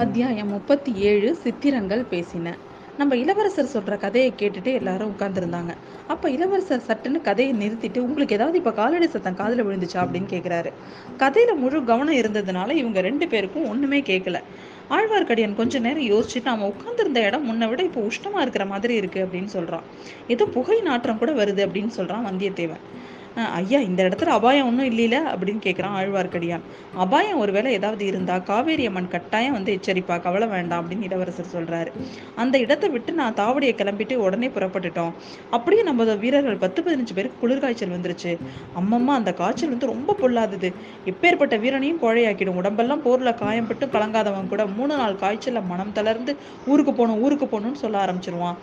அத்தியாயம் முப்பத்தி ஏழு சித்திரங்கள் பேசின. நம்ம இளவரசர் சொல்ற கதையை கேட்டுட்டு எல்லாரும் உட்கார்ந்துருந்தாங்க. அப்ப இளவரசர் சட்டுன்னு கதையை நிறுத்திட்டு உங்களுக்கு ஏதாவது இப்ப காலடி சத்தம் காதில் விழுந்துச்சா? அப்படின்னு கேக்குறாரு. கதையில முழு கவனம் இருந்ததுனால இவங்க ரெண்டு பேருக்கும் ஒண்ணுமே கேட்கல ஆழ்வார்க்கடியான் கொஞ்ச நேரம் யோசிச்சுட்டு அவன் உட்காந்துருந்த இடம் முன்னை விட இப்போ உஷ்ணமா இருக்கிற மாதிரி இருக்கு அப்படின்னு சொல்றான். ஏதோ புகை நாற்றம் கூட வருது அப்படின்னு சொல்றான் வந்தியத்தேவன். ஐயா இந்த இடத்துல அபாயம் ஒன்றும் இல்லையில அப்படின்னு கேட்குறான் ஆழ்வார்க்கடியான். அபாயம் ஒருவேளை ஏதாவது இருந்தா காவேரி அம்மன் கட்டாயம் வந்து எச்சரிப்பா கவலை வேண்டாம் அப்படின்னு இளவரசர் சொல்றாரு. அந்த இடத்தை விட்டு நான் தாவடியை கிளம்பிட்டு உடனே புறப்பட்டுட்டோம். அப்படியே நம்ம வீரர்கள் பத்து பதினஞ்சு பேருக்கு குளிர்காய்ச்சல் வந்துருச்சு. அம்மம்மா அந்த காய்ச்சல் வந்து ரொம்ப பொல்லாதது. எப்பேற்பட்ட வீரனையும் கோழையாக்கிடும். உடம்பெல்லாம் போர்ல காயம்பட்டு கலங்காதவன் கூட மூணு நாள் காய்ச்சல்ல மனம் தளர்ந்து ஊருக்கு போகணும் ஊருக்கு போகணும்னு சொல்ல ஆரம்பிச்சிருவான்.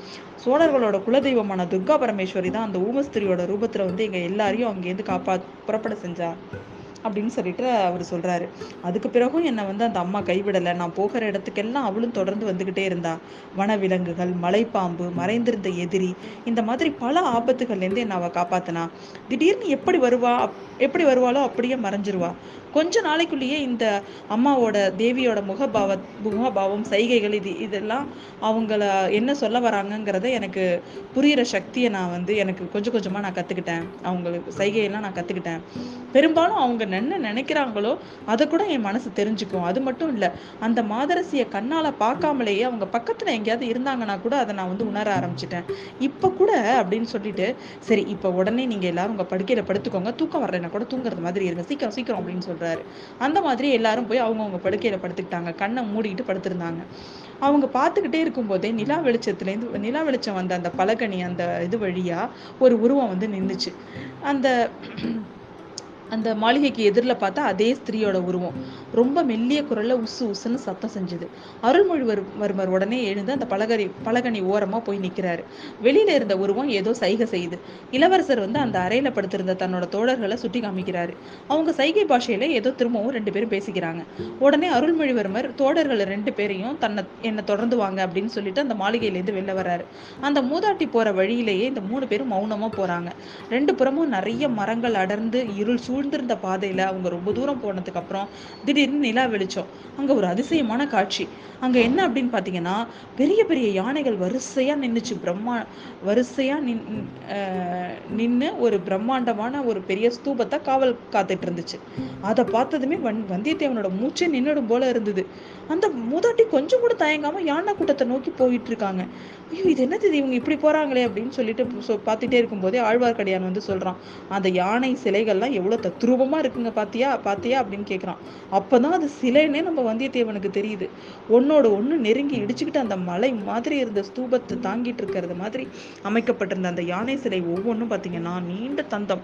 சோழர்களோட குலதெய்வமான துர்கா பரமேஸ்வரி தான் அந்த ஊமஸ்திரியோட ரூபத்துல வந்து எங்க எல்லாரையும் அங்கேருந்து காப்பா புறப்பட செஞ்சா. அப்படின்னு சொல்லிட்டு அவர் சொல்றாரு. அதுக்கு பிறகும் என்னை வந்து அந்த அம்மா கைவிடலை. நான் போகிற இடத்துக்கெல்லாம் அவளும் தொடர்ந்து வந்துகிட்டே இருந்தா. வனவிலங்குகள் மலைப்பாம்பு மறைந்திருந்த எதிரி இந்த மாதிரி பல ஆபத்துகள்லேருந்து என்னை அவ காப்பாத்தினா. திடீர்னு எப்படி வருவா அப்- எப்படி வருவாளோ அப்படியே மறைஞ்சிருவா. கொஞ்ச நாளைக்குள்ளேயே இந்த அம்மாவோட தேவியோட முகபாவ முகபாவம் சைகைகள் இது இதெல்லாம் அவங்கள என்ன சொல்ல வராங்கங்கிறத எனக்கு புரியிற சக்தியை நான் வந்து எனக்கு கொஞ்சம் கொஞ்சமாக நான் கற்றுக்கிட்டேன் அவங்களுக்கு சைகையெல்லாம் நான் கற்றுக்கிட்டேன் பெரும்பாலும் அவங்க என்ன நினைக்கிறாங்களோ அதை கூட என் மனசு தெரிஞ்சுக்கும். அது மட்டும் இல்லை அந்த மாதரசியை கண்ணால் பார்க்காமலேயே அவங்க பக்கத்தில் எங்கேயாவது இருந்தாங்கன்னா கூட அதை நான் வந்து உணர ஆரம்பிச்சிட்டேன். இப்போ கூட அப்படின்னு சொல்லிட்டு சரி இப்போ உடனே நீங்கள் எல்லாரும் உங்கள் படுக்கையில் படுத்துக்கோங்க தூக்கம் வரலைன்னா கூட தூங்குறது மாதிரி இருங்க சீக்கிரம் சீக்கிரம் அப்படின்னு சொல்கிறாரு அந்த மாதிரி எல்லாரும் போய் அவங்கவுங்க படுக்கையில் படுத்துக்கிட்டாங்க கண்ணை மூடிக்கிட்டு படுத்திருந்தாங்க. அவங்க பார்த்துக்கிட்டே இருக்கும்போதே நிலா வெளிச்சத்துலேருந்து நிலா வெளிச்சம் வந்த அந்த பலகனி அந்த இது வழியாக ஒரு உருவம் வந்து நின்றுச்சு அந்த அந்த மாளிகைக்கு எதிரில் பார்த்தா அதே ஸ்திரீயோட உருவம். ரொம்ப மெல்லிய குரலில் உசு உசுன்னு சத்தம் செஞ்சுது. அருள்மொழிவர்மர் உடனே எழுந்து அந்த பலகரி பலகனி ஓரமாக போய் நிற்கிறாரு வெளியில் இருந்த உருவம் ஏதோ சைகை செய்யுது. இளவரசர் வந்து அந்த அறையில் படுத்திருந்த தன்னோட தோழர்களை சுட்டி காமிக்கிறாரு. அவங்க சைகை பாஷையில் ஏதோ திரும்பவும் ரெண்டு பேரும் பேசிக்கிறாங்க. உடனே அருள்மொழிவர்மர் தோழர்கள் ரெண்டு பேரையும் தன்னை என்னை தொடர்ந்து வாங்க அப்படின்னு சொல்லிட்டு அந்த மாளிகையிலேருந்து வெளில வர்றாரு. அந்த மூதாட்டி போகிற வழியிலேயே இந்த மூணு பேரும் மௌனமாக போகிறாங்க ரெண்டு புறமும் நிறைய மரங்கள் அடர்ந்து இருள் சூழ்ந்திருந்த பாதையில அவங்க ரொம்ப தூரம் போனதுக்கு அப்புறம் திடீர்னு நிலா வெளிச்சம். அங்க ஒரு அதிசயமான காட்சி. அங்க என்ன அப்படின்னு பார்த்தீங்கன்னா பெரிய பெரிய யானைகள் வரிசையா நின்னுச்சு. பிரம்மா வரிசையா நின் அஹ் நின்னு ஒரு பிரம்மாண்டமான ஒரு பெரிய ஸ்தூபத்தை காவல் காத்துட்டு இருந்துச்சு. அதை பார்த்ததுமே வந் வந்தியத்தேவனோட மூச்சே நின்னுடும் போல இருந்தது. அந்த மூதாட்டி கொஞ்சம் கூட தயங்காம யானை கூட்டத்தை நோக்கி போயிட்டு இருக்காங்க. ஐயோ இது என்னது இவங்க இப்படி போறாங்களே அப்படின்னு சொல்லிட்டு சொ- பார்த்துட்டே இருக்கும்போதே ஆழ்வார்க்கடியான் வந்து சொல்றான் அந்த யானை சிலைகள்லாம் எவ்வளவு தத்ரூபமா இருக்குங்க பாத்தியா? பாத்தியா? அப்படின்னு கேக்குறான். அப்பதான் அது சிலைன்னே நம்ம வந்தியத்தேவனுக்கு தெரியுது. ஒன்னோட ஒன்று நெருங்கி இடிச்சுக்கிட்டு அந்த மலை மாதிரி இருந்த ஸ்தூபத்தை தாங்கிட்டு இருக்கிறது மாதிரி அமைக்கப்பட்டிருந்த அந்த யானை சிலை ஒவ்வொன்றும் பார்த்தீங்கன்னா நீண்ட தந்தம்.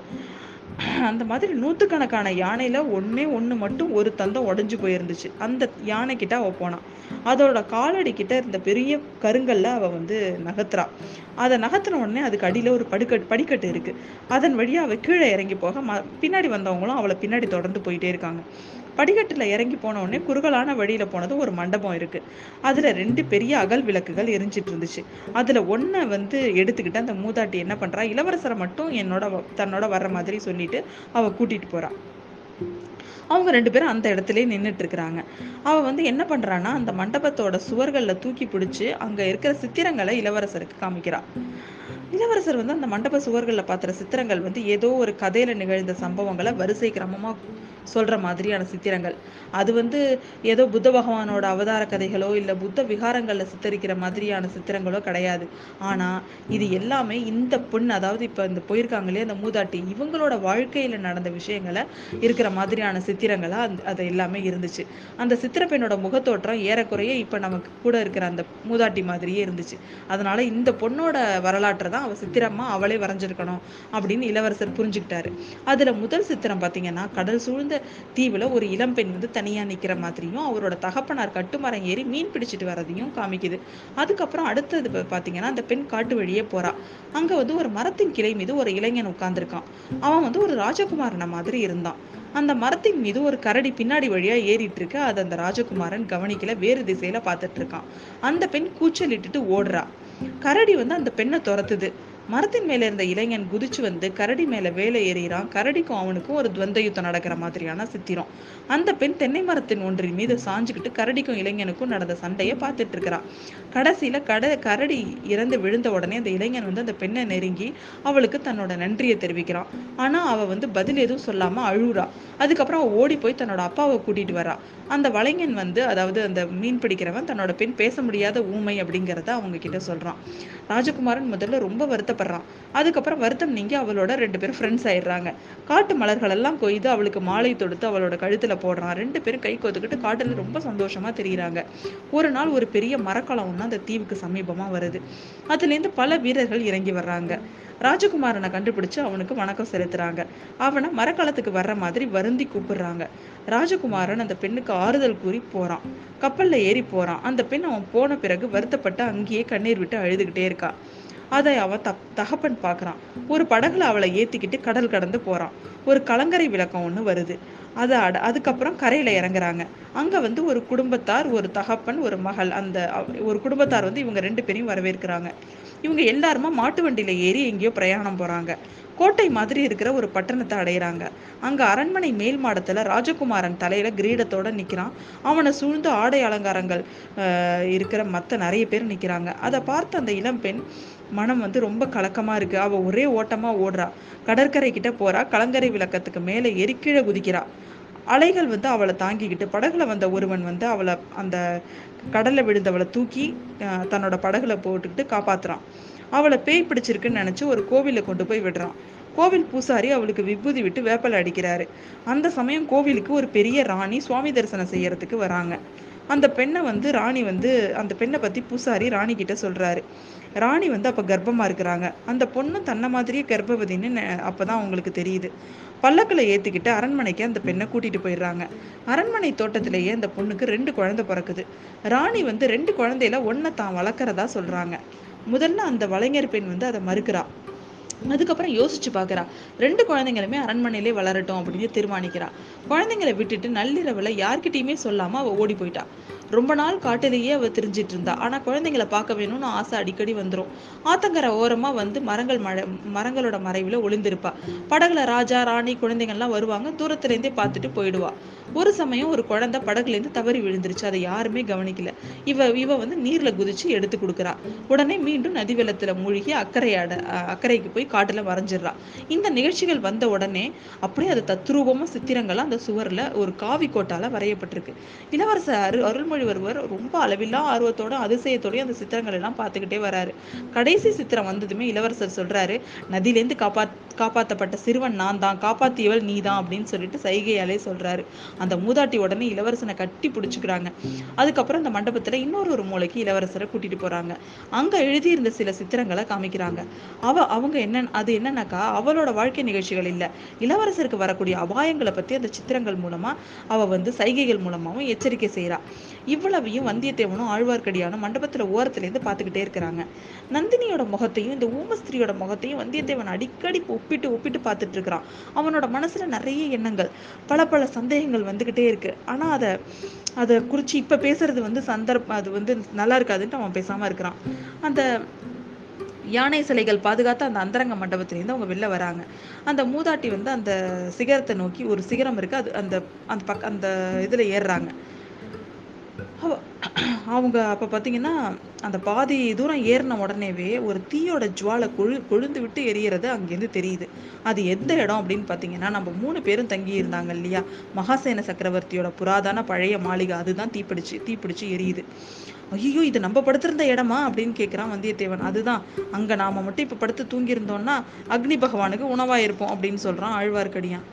அந்த மாதிரி நூற்றுக்கணக்கான யானையில் ஒன்றே ஒன்று மட்டும் ஒரு தந்தம் உடஞ்சி போயிருந்துச்சு. அந்த யானை கிட்ட போனான் அதோட காலடி கிட்ட இருந்த பெரிய கருங்கல்ல அவள் வந்து நகர்த்துறா. அதை நகர்த்தின உடனே அதுக்கு அடியில் ஒரு படுக்கட்டு படிக்கட்டு இருக்குது அதன் வழியாக அவள் கீழே இறங்கி போக ம- பின்னாடி வந்தவங்களும் அவளை பின்னாடி தொடர்ந்து போயிட்டே இருக்காங்க. படிக்கட்டுல இறங்கி போன உடனே குறுகலான வழியில போனது ஒரு மண்டபம் இருக்கு. அதுல ரெண்டு பெரிய அகல் விளக்குகள் எரிஞ்சிட்டு இருந்துச்சு. அதுல ஒன்றை வந்து எடுத்துக்கிட்டு அந்த மூதாட்டி என்ன பண்றா? இளவரசரை மட்டும் என்னோட தன்னோட வர்ற மாதிரி சொல்லிட்டு அவ கூட்டிட்டு போறா. அவங்க ரெண்டு பேரும் அந்த இடத்துலயே நின்னுட்டு இருக்கிறாங்க. அவ வந்து என்ன பண்றான்னா அந்த மண்டபத்தோட சுவர்கள்ல தூக்கி பிடிச்சி அங்க இருக்கிற சித்திரங்களை இளவரசருக்கு காமிக்கிறா. இளவரசர் வந்து அந்த மண்டப சுவர்கள்ல பார்த்த சித்திரங்கள் வந்து ஏதோ ஒரு கதையில நிகழ்ந்த சம்பவங்களை வரிசை கிரமமா சொல்கிற மாதிரியான சித்திரங்கள். அது வந்து ஏதோ புத்த பகவானோட அவதார கதைகளோ இல்லை புத்த விகாரங்களில் சித்தரிக்கிற மாதிரியான சித்திரங்களோ கிடையாது. ஆனால் இது எல்லாமே இந்த பொண்ணு அதாவது இப்போ இந்த போயிருக்காங்களே அந்த மூதாட்டி இவங்களோட வாழ்க்கையில் நடந்த விஷயங்களை இருக்கிற மாதிரியான சித்திரங்களாக அந்த- அது எல்லாமே இருந்துச்சு. அந்த சித்திர பெண்ணோட முகத்தோற்றம் ஏறக்குறைய இப்போ நமக்கு கூட இருக்கிற அந்த மூதாட்டி மாதிரியே இருந்துச்சு. அதனால இந்த பொண்ணோட வரலாற்றை தான் அவள் சித்திரமாக அவளே வரைஞ்சிருக்கணும் அப்படின்னு இளவரசர் புரிஞ்சுக்கிட்டாரு. அதில் முதல் சித்திரம் பார்த்தீங்கன்னா கடல் சூழ்ந்த தீவில் ஒரு இளம்பெண் வந்து தனியாக நிற்கிற மாதிரியும் அவரோட தகப்பனார் கட்டுமரம் ஏறி மீன் பிடிச்சிட்டு வரதையும் காமிக்குது. அதுக்கப்புறம் அடுத்தது பார்த்தீங்கன்னா அந்த பெண் காட்டு வழியே போறா. அங்க வந்து ஒரு மரத்தின் கிளை மீது ஒரு இளைஞன் உட்கார்ந்துருக்கான். அவன் வந்து ஒரு ராஜகுமாரனை மாதிரி இருந்தான். அந்த மரத்தின் மீது ஒரு கரடி பின்னாடி வழியா ஏறிட்டு இருக்கு அது அந்த ராஜகுமாரன் கவனிக்கல. வேறு திசையில பார்த்துட்டு இருக்கான் அந்த பெண் கூச்சலிட்டுட்டு ஓடுறா. கரடி வந்து அந்த பெண்ணை துரத்துது. மரத்தின் மேல இருந்த இளைஞன் குதிச்சு வந்து கரடி மேல வேலை ஏறிறான் கரடிக்கும் அவனுக்கும் ஒரு துவந்த யுத்தம் நடக்கிற மாதிரியான சித்திரம். அந்த பெண் தென்னை மரத்தின் ஒன்றின் மீது சாஞ்சுக்கிட்டு கரடிக்கும் இளைஞனுக்கும் நடந்த சண்டையை பார்த்துட்டு இருக்கிறா. கடைசியில கட கரடி இறந்து விழுந்த உடனே அந்த இளைஞன் வந்து அந்த பெண்ணை நெருங்கி அவளுக்கு தன்னோட நன்றியை தெரிவிக்கிறான். ஆனா அவ வந்து பதில் எதுவும் சொல்லாம அழுகுறா அதுக்கப்புறம் அவ ஓடி போய் தன்னோட அப்பாவை கூட்டிட்டு வரா. அந்த வலைஞன் வந்து அதாவது அந்த மீன் பிடிக்கிறவன் தன்னோட பெண் பேச முடியாத ஊமை அப்படிங்கிறத அவங்க கிட்ட சொல்றான். ராஜகுமாரன் முதல்ல ரொம்ப வருத்தப்படுறான். அதுக்கப்புறம் வருத்தம் நீங்கி அவளோட ரெண்டு பேரும் ஃப்ரெண்ட்ஸ் ஆயிடுறாங்க. காட்டு மலர்கள் எல்லாம் கொய்து அவளுக்கு மாலை தொடுத்து அவளோட கழுத்துல போடுறான். ரெண்டு பேரும் கை கோத்துக்கிட்டு காட்டுல ரொம்ப சந்தோஷமா தெரியுறாங்க. ஒரு நாள் ஒரு பெரிய மரக்கலம் ஒன்று அந்த தீவுக்கு சமீபமா வருது. அதுல இருந்து பல வீரர்கள் இறங்கி வர்றாங்க. ராஜகுமாரனை கண்டுபிடிச்சு அவனுக்கு வணக்கம் செலுத்துறாங்க. அவனை மரக்கலத்துக்கு வர்ற மாதிரி வருந்தி கூப்பிடுறாங்க. ராஜகுமாரன் அந்த பெண்ணுக்கு ஆறுதல் கூறி போறான். கப்பல்ல ஏறி போறான். அந்த பெண் அவன் போன பிறகு வருத்தப்பட்டு அங்கேயே கண்ணீர் விட்டு அழுதுகிட்டே இருக்கா. அதை அவன் தப் தகப்பன் பார்க்குறான் ஒரு படகுல அவளை ஏத்திக்கிட்டு கடல் கடந்து போறான். ஒரு கலங்கரை விளக்கம் ஒன்று வருது. அதை அட அதுக்கப்புறம் கரையில இறங்குறாங்க. அங்க வந்து ஒரு குடும்பத்தார் ஒரு தகப்பன் ஒரு மகள். அந்த ஒரு குடும்பத்தார் வந்து இவங்க ரெண்டு பேரையும் வரவேற்கிறாங்க. இவங்க எல்லாருமா மாட்டு வண்டியில ஏறி எங்கேயோ பிரயாணம் போறாங்க. கோட்டை மாதிரி இருக்கிற ஒரு பட்டணத்தை அடையிறாங்க. அங்க அரண்மனை மேல் மாடத்துல ராஜகுமாரன் தலையில கிரீடத்தோட நிக்கிறான். அவனை சூழ்ந்து ஆடை அலங்காரங்கள் இருக்கிற மற்ற நிறைய பேர் நிக்கிறாங்க. அதை பார்த்து அந்த இளம்பெண் மனம் வந்து ரொம்ப கலக்கமா இருக்கு. அவ ஒரே ஓட்டமா ஓடுறா. கடற்கரை கிட்ட போறா. கலங்கரை விளக்கத்துக்கு மேலே ஏறி குதிக்கிறா. அலைகள் வந்து அவளை தாங்கிக்கிட்டு படகுல வந்த ஒருவன் வந்து அவளை அந்த கடல்ல விழுந்தவளை தூக்கி தன்னோட படகுல போட்டுக்கிட்டு காப்பாத்துறான். அவளை பேய் பிடிச்சிருக்குன்னு நினைச்சு ஒரு கோவில்ல கொண்டு போய் விடுறான். கோவில் பூசாரி அவளுக்கு விபூதி விட்டு வேப்பலை அடிக்கிறாரு. அந்த சமயம் கோவிலுக்கு ஒரு பெரிய ராணி சுவாமி தரிசனம் செய்யறதுக்கு வராங்க. அந்த பெண்ணை வந்து ராணி வந்து அந்த பெண்ணை பத்தி பூசாரி ராணி கிட்ட சொல்றாரு. ராணி வந்து அப்போ கர்ப்பமாக இருக்கிறாங்க. அந்த பொண்ணு தன்னை மாதிரியே கர்ப்பவதின்னு அப்போ தான் அவங்களுக்கு தெரியுது. பல்லக்கில் ஏற்றிக்கிட்டு அரண்மனைக்கு அந்த பெண்ணை கூட்டிட்டு போயிடுறாங்க. அரண்மனை தோட்டத்திலேயே அந்த பொண்ணுக்கு ரெண்டு குழந்தை பிறக்குது. ராணி வந்து ரெண்டு குழந்தையில ஒன்றை தான் வளர்க்குறதா சொல்கிறாங்க முதல்ல அந்த வலைஞர் பெண் வந்து அதை மறுக்கிறா. அதுக்கப்புறம் யோசிச்சு பார்க்குறா ரெண்டு குழந்தைங்களுமே அரண்மனையிலே வளரட்டும் அப்படின்னு தீர்மானிக்கிறா. குழந்தைங்களை விட்டுட்டு நள்ளிரவில் யார்கிட்டையுமே சொல்லாமல் அவள் ஓடி போயிட்டா. ரொம்ப நாள் காட்டிலேயே அவ திரிஞ்சிட்டு இருந்தா. ஆனால் குழந்தைங்களை பார்க்க வேணும்னு ஆசை அடிக்கடி வந்துடும் ஆத்தங்கரை ஓரமா வந்து மரங்கள் மழை மரங்களோட மறைவில் ஒளிந்திருப்பா. படகுல ராஜா ராணி குழந்தைங்கள்லாம் வருவாங்க. தூரத்துலேருந்தே பார்த்துட்டு போயிடுவா. ஒரு சமயம் ஒரு குழந்தை படகுல இருந்து தவறி விழுந்துருச்சு. அதை யாருமே கவனிக்கல. இவ இவ வந்து நீர்ல குதிச்சு எடுத்து கொடுக்குறா. உடனே மீண்டும் நதி வெள்ளத்துல மூழ்கி அக்கறையாட அக்கறைக்கு போய் காட்டுல மறைஞ்சிடுறா. இந்த நிகழ்ச்சிகள் வந்த உடனே அப்படியே அது தத்ரூபமா சித்திரங்களா அந்த சுவர்ல ஒரு காவி கோட்டால வரையப்பட்டிருக்கு. இளவரசர் அரு அருள்மொழிவர்வர் ரொம்ப அளவில்லா ஆர்வத்தோட அதிசயத்தோடய அந்த சித்திரங்கள் எல்லாம் பார்த்துக்கிட்டே வராரு. கடைசி சித்திரம் வந்ததுமே இளவரசர் சொல்றாரு நதியிலேருந்து காப்பா காப்பாத்தப்பட்ட சிறுவன் நான் தான் காப்பாத்தியவள் நீ தான் அப்படின்னு சொல்லிட்டு சைகையாலே சொல்றாரு. அந்த மூதாட்டி உடனே இளவரசனை கட்டி பிடிச்சிக்கிறாங்க. அதுக்கப்புறம் அந்த மண்டபத்துல இன்னொரு ஒரு மூலைக்கு இளவரசரை கூட்டிட்டு போறாங்க. அங்க எழுதியிருந்த சில சித்திரங்களை காமிக்கிறாங்க. அவ அவங்க என்ன அது என்னன்னாக்கா அவளோட வாழ்க்கை நிகழ்ச்சிகள் இல்ல. இளவரசருக்கு வரக்கூடிய அபாயங்களை பத்தி அந்த சித்திரங்கள் மூலமா அவ வந்து சைகைகள் மூலமாவும் எச்சரிக்கை செய்யறா இவ்வளவையும் வந்தியத்தேவனும் ஆழ்வார்க்கடியானும் மண்டபத்துல ஓரத்துலேருந்து பார்த்துக்கிட்டே இருக்கிறாங்க. நந்தினியோட முகத்தையும் இந்த ஊமஸ்திரியோட முகத்தையும் வந்தியத்தேவன் அடிக்கடி ஒப்பிட்டு ஒப்பிட்டு பார்த்துட்டு இருக்கிறான் அவனோட மனசுல நிறைய எண்ணங்கள் பல பல சந்தேகங்கள் வந்துகிட்டே இருக்கு. ஆனா அதை அதை குறித்து இப்போ பேசுறது வந்து சந்தர்ப்பம் அது வந்து நல்லா இருக்காதுன்ட்டு அவன் பேசாமல் இருக்கிறான். அந்த யானை சிலைகள் பாதுகாத்து அந்த அந்தரங்க மண்டபத்திலேருந்து அவங்க வெளில வராங்க. அந்த மூதாட்டி வந்து அந்த சிகரத்தை நோக்கி ஒரு சிகரம் இருக்குது அது அந்த அந்த பக் அந்த இதில் ஏறுறாங்க. அவங்க அப்போ பார்த்தீங்கன்னா அந்த பாதி தூரம் ஏறின உடனேவே ஒரு தீயோட ஜுவாலை கொழு கொழுந்து விட்டு எரியறது அங்கேருந்து தெரியுது. அது எந்த இடம் அப்படின்னு பார்த்தீங்கன்னா நம்ம மூணு பேரும் தங்கி இருந்தாங்க இல்லையா? மகாசேன சக்கரவர்த்தியோட புராதன பழைய மாளிகை அதுதான் தீப்பிடிச்சு தீப்பிடிச்சு எரியுது. ஐயோ இது நம்ம படுத்திருந்த இடமா அப்படின்னு கேட்குறான் வந்தியத்தேவன். அதுதான் அங்கே நாம் மட்டும் இப்போ படுத்து தூங்கியிருந்தோம்னா அக்னி பகவானுக்கு உணவாயிருப்போம் அப்படின்னு சொல்கிறான் ஆழ்வார்க்கடியான்.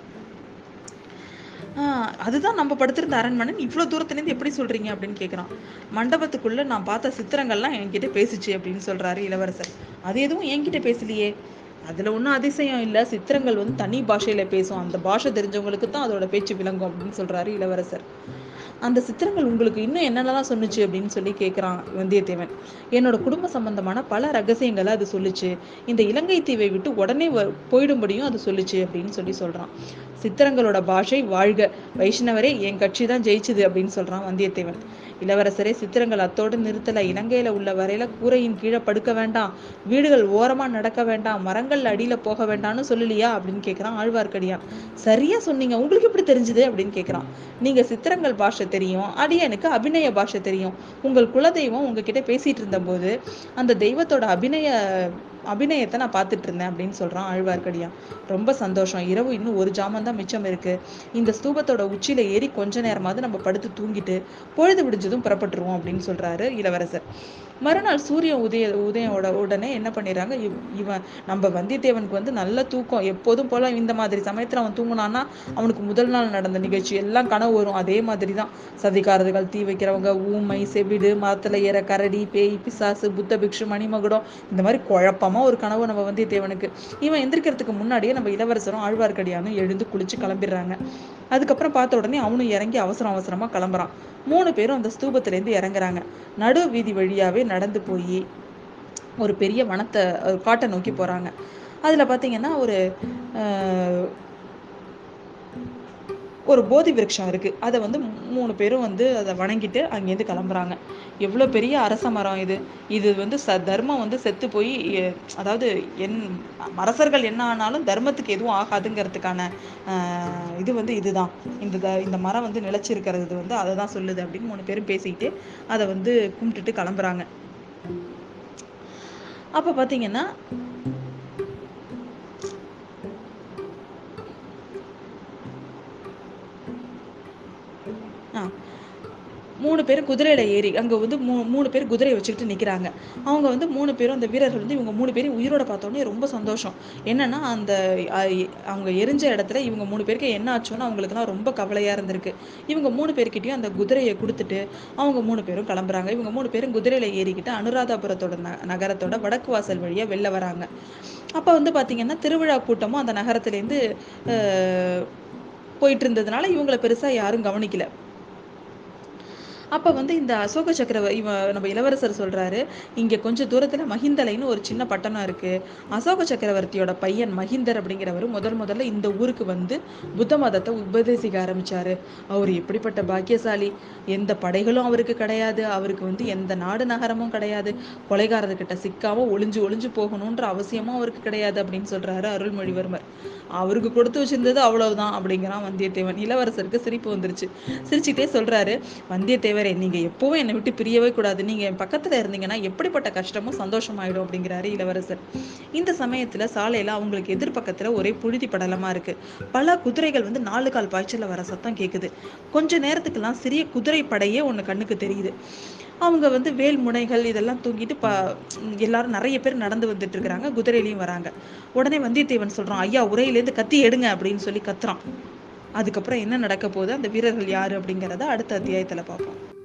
அதுதான் நம்ம படுத்திருந்த அரண்மனன் இவ்வளோ தூரத்துல இருந்து எப்படி சொல்றீங்க அப்படின்னு கேட்குறான் மண்டபத்துக்குள்ளே நான் பார்த்த சித்திரங்கள்லாம் என்கிட்ட பேசிச்சு அப்படின்னு சொல்றாரு இளவரசர். அது எதுவும் என்கிட்ட பேசலையே. அதில் ஒன்றும் அதிசயம் இல்லை. சித்திரங்கள் வந்து தனி பாஷையில பேசும். அந்த பாஷை தெரிஞ்சவங்களுக்கு தான் அதோட பேச்சு விளங்கும் அப்படின்னு சொல்றாரு இளவரசர். அந்த சித்திரங்கள் உங்களுக்கு இன்னும் என்னென்னலாம் சொன்னுச்சு அப்படின்னு சொல்லி கேட்குறான் வந்தியத்தேவன். என்னோட குடும்ப சம்பந்தமான பல ரகசியங்களை அது சொல்லுச்சு. இந்த இலங்கை தீவை விட்டு உடனே வ- போயிடும்படியும் அது சொல்லுச்சு அப்படின்னு சொல்லி சொல்கிறான் சித்திரங்களோட பாஷை வாழ்க. வைஷ்ணவரே என் கட்சி தான் ஜெயிச்சுது அப்படின்னு சொல்றான் வந்தியத்தேவன். இளவரசரே சித்திரங்கள் அத்தோடு நிறுத்தல. இலங்கையில உள்ள வரையில கூரையின் கீழே படுக்க வேண்டாம். வீடுகள் ஓரமா நடக்க வேண்டாம். மரங்கள் அடியில போக வேண்டாம்னு சொல்லலையா அப்படின்னு கேட்கிறான் ஆழ்வார்க்கடியான் சரியா சொன்னீங்க. உங்களுக்கு எப்படி தெரிஞ்சுது அப்படின்னு கேட்கிறான் நீங்க சித்திரங்கள் பாஷை தெரியும். அடியனுக்கு அபிநய பாஷை தெரியும். உங்கள் குலதெய்வம் உங்ககிட்ட பேசிட்டு இருந்தபோது அந்த தெய்வத்தோட அபிநய அபிநயத்தை நான் பார்த்துட்டு இருந்தேன் அப்படின்னு சொல்கிறான் ஆழ்வார்க்கடியான் ரொம்ப சந்தோஷம். இரவு இன்னும் ஒரு ஜாமான் தான் மிச்சம் இருக்கு. இந்த ஸ்தூபத்தோட உச்சியில் ஏறி கொஞ்ச நேரமாவது நம்ம படுத்து தூங்கிட்டு பொழுது விடிஞ்சதும் புறப்பட்டுருவோம் அப்படின்னு சொல்கிறாரு இளவரசர். மறுநாள் சூரியன் உதய உதயோட உடனே என்ன பண்ணிடுறாங்க? இவ்- இவன் நம்ம வந்தியத்தேவனுக்கு வந்து நல்ல தூக்கம். எப்போதும் போல இந்த மாதிரி சமயத்தில் அவன் தூங்கினான்னா அவனுக்கு முதல் நாள் நடந்த நிகழ்ச்சி. எல்லாம் கனவு வரும். அதே மாதிரி தான் சதிகாரர்கள் தீ வைக்கிறவங்க ஊமை செவிடு மரத்தில் ஏற கரடி பேய் பிசாசு புத்த பிக்ஷு மணிமகுடம் இந்த மாதிரி குழப்பம். ஒரு கனவு நம்ம வந்தியத்தேவனுக்கு இவன் எந்திரிக்கிறதுக்கு முன்னாடியே நம்ம இளவரசரும் ஆழ்வார்க்கடியானும் எழுந்து குளிச்சு கிளம்பிடுறாங்க. அதுக்கப்புறம் பார்த்த உடனே அவனும் இறங்கி அவசரம் அவசரமாக கிளம்புறான். மூணு பேரும் அந்த ஸ்தூபத்திலேருந்து இறங்குறாங்க. நடு வீதி வழியாகவே நடந்து போய் ஒரு பெரிய வனத்தை காட்டை நோக்கி போகிறாங்க அதில் பார்த்தீங்கன்னா ஒரு ஒரு போதி விருட்சம் இருக்குது அதை வந்து மூணு பேரும் வந்து அதை வணங்கிட்டு அங்கேருந்து கிளம்புறாங்க. எவ்வளோ பெரிய அரச மரம் இது. இது வந்து ச தர்மம் வந்து செத்து போய் அதாவது என் அரசர்கள் என்ன ஆனாலும் தர்மத்துக்கு எதுவும் ஆகாதுங்கிறதுக்கான இது வந்து இதுதான். இந்த த- இந்த மரம் வந்து நிலைச்சிருக்கிறது வந்து அதை தான் சொல்லுது அப்படின்னு மூணு பேரும் பேசிக்கிட்டு அதை வந்து கும்பிட்டுட்டு கிளம்புறாங்க. அப்போ பார்த்தீங்கன்னா ஆ. மூணு பேரும் குதிரையில ஏறி அங்கே வந்து மூ மூணு பேர் குதிரையை வச்சுக்கிட்டு நிற்கிறாங்க அவங்க வந்து மூணு பேரும் அந்த வீரர்கள் வந்து இவங்க மூணு பேரும் உயிரோட பார்த்தோன்னே ரொம்ப சந்தோஷம். என்னன்னா அந்த அவங்க எரிஞ்ச இடத்துல இவங்க மூணு பேருக்கு என்ன ஆச்சோன்னு அவங்களுக்குலாம் ரொம்ப கவலையாக இருந்திருக்கு. இவங்க மூணு பேர்கிட்டயும் அந்த குதிரையை கொடுத்துட்டு அவங்க மூணு பேரும் கிளம்புறாங்க. இவங்க மூணு பேரும் குதிரையில ஏறிக்கிட்டு அனுராதாபுரத்தோட ந நகரத்தோட வடக்கு வாசல் வழியாக வெளில வராங்க. அப்போ வந்து பார்த்திங்கன்னா திருவிழா கூட்டமும் அந்த நகரத்திலேருந்து போயிட்டு இருந்ததுனால இவங்களை பெருசாக யாரும் கவனிக்கல. அப்போ வந்து இந்த அசோக சக்கர இவ நம்ம இளவரசர் சொல்கிறாரு இங்கே கொஞ்சம் தூரத்தில் மஹிந்தலைன்னு ஒரு சின்ன பட்டணம் இருக்குது அசோக சக்கரவர்த்தியோட பையன் மஹிந்தர் அப்படிங்கிறவர் முதல் முதல்ல இந்த ஊருக்கு வந்து புத்த மதத்தை உபதேசிக்க ஆரம்பித்தார் அவர் எப்படிப்பட்ட பாக்கியசாலி? எந்த படைகளும் அவருக்கு கிடையாது. அவருக்கு வந்து எந்த நாடு நகரமும் கிடையாது. கொலைகாரர்கிட்ட சிக்காம ஒளிஞ்சு ஒளிஞ்சு போகணுன்ற அவசியமும் அவருக்கு கிடையாது அப்படின்னு சொல்கிறாரு அருள்மொழிவர்மர். அவருக்கு கொடுத்து வச்சிருந்தது அவ்வளவுதான் அப்படிங்கிறான் வந்தியத்தேவன். இளவரசருக்கு சிரிப்பு வந்துருச்சு. சிரிச்சுக்கிட்டே சொல்றாரு வந்தியத்தேவரே நீங்க எப்பவும் என்னை விட்டு பிரியவே கூடாது. நீங்க என் பக்கத்துல இருந்தீங்கன்னா எப்படிப்பட்ட கஷ்டமும் சந்தோஷமாயிடும் அப்படிங்கிறாரு இளவரசர். இந்த சமயத்துல சாலையில அவங்களுக்கு எதிர்பக்கத்துல ஒரே புழுதி படலமா இருக்கு. பல குதிரைகள் வந்து நாலு கால் பாய்ச்சல்ல வர சத்தம் கேக்குது. கொஞ்ச நேரத்துக்கெல்லாம் சிறிய குதிரை படையே ஒன்று கண்ணுக்கு தெரியுது. அவங்க வந்து வேல் முனைகள் இதெல்லாம் தூங்கிட்டு ப எல்லாரும் நிறைய பேர் நடந்து வந்துட்டு இருக்கிறாங்க. குதிரையிலையும் வராங்க. உடனே வந்தியத்தேவன் சொல்றான் ஐயா உரையிலேருந்து கத்தி எடுங்க அப்படின்னு சொல்லி கத்துறான். அதுக்கப்புறம் என்ன நடக்க போகுது? அந்த வீரர்கள் யாரு அப்படிங்கிறத அடுத்த அத்தியாயத்துல பார்ப்போம்.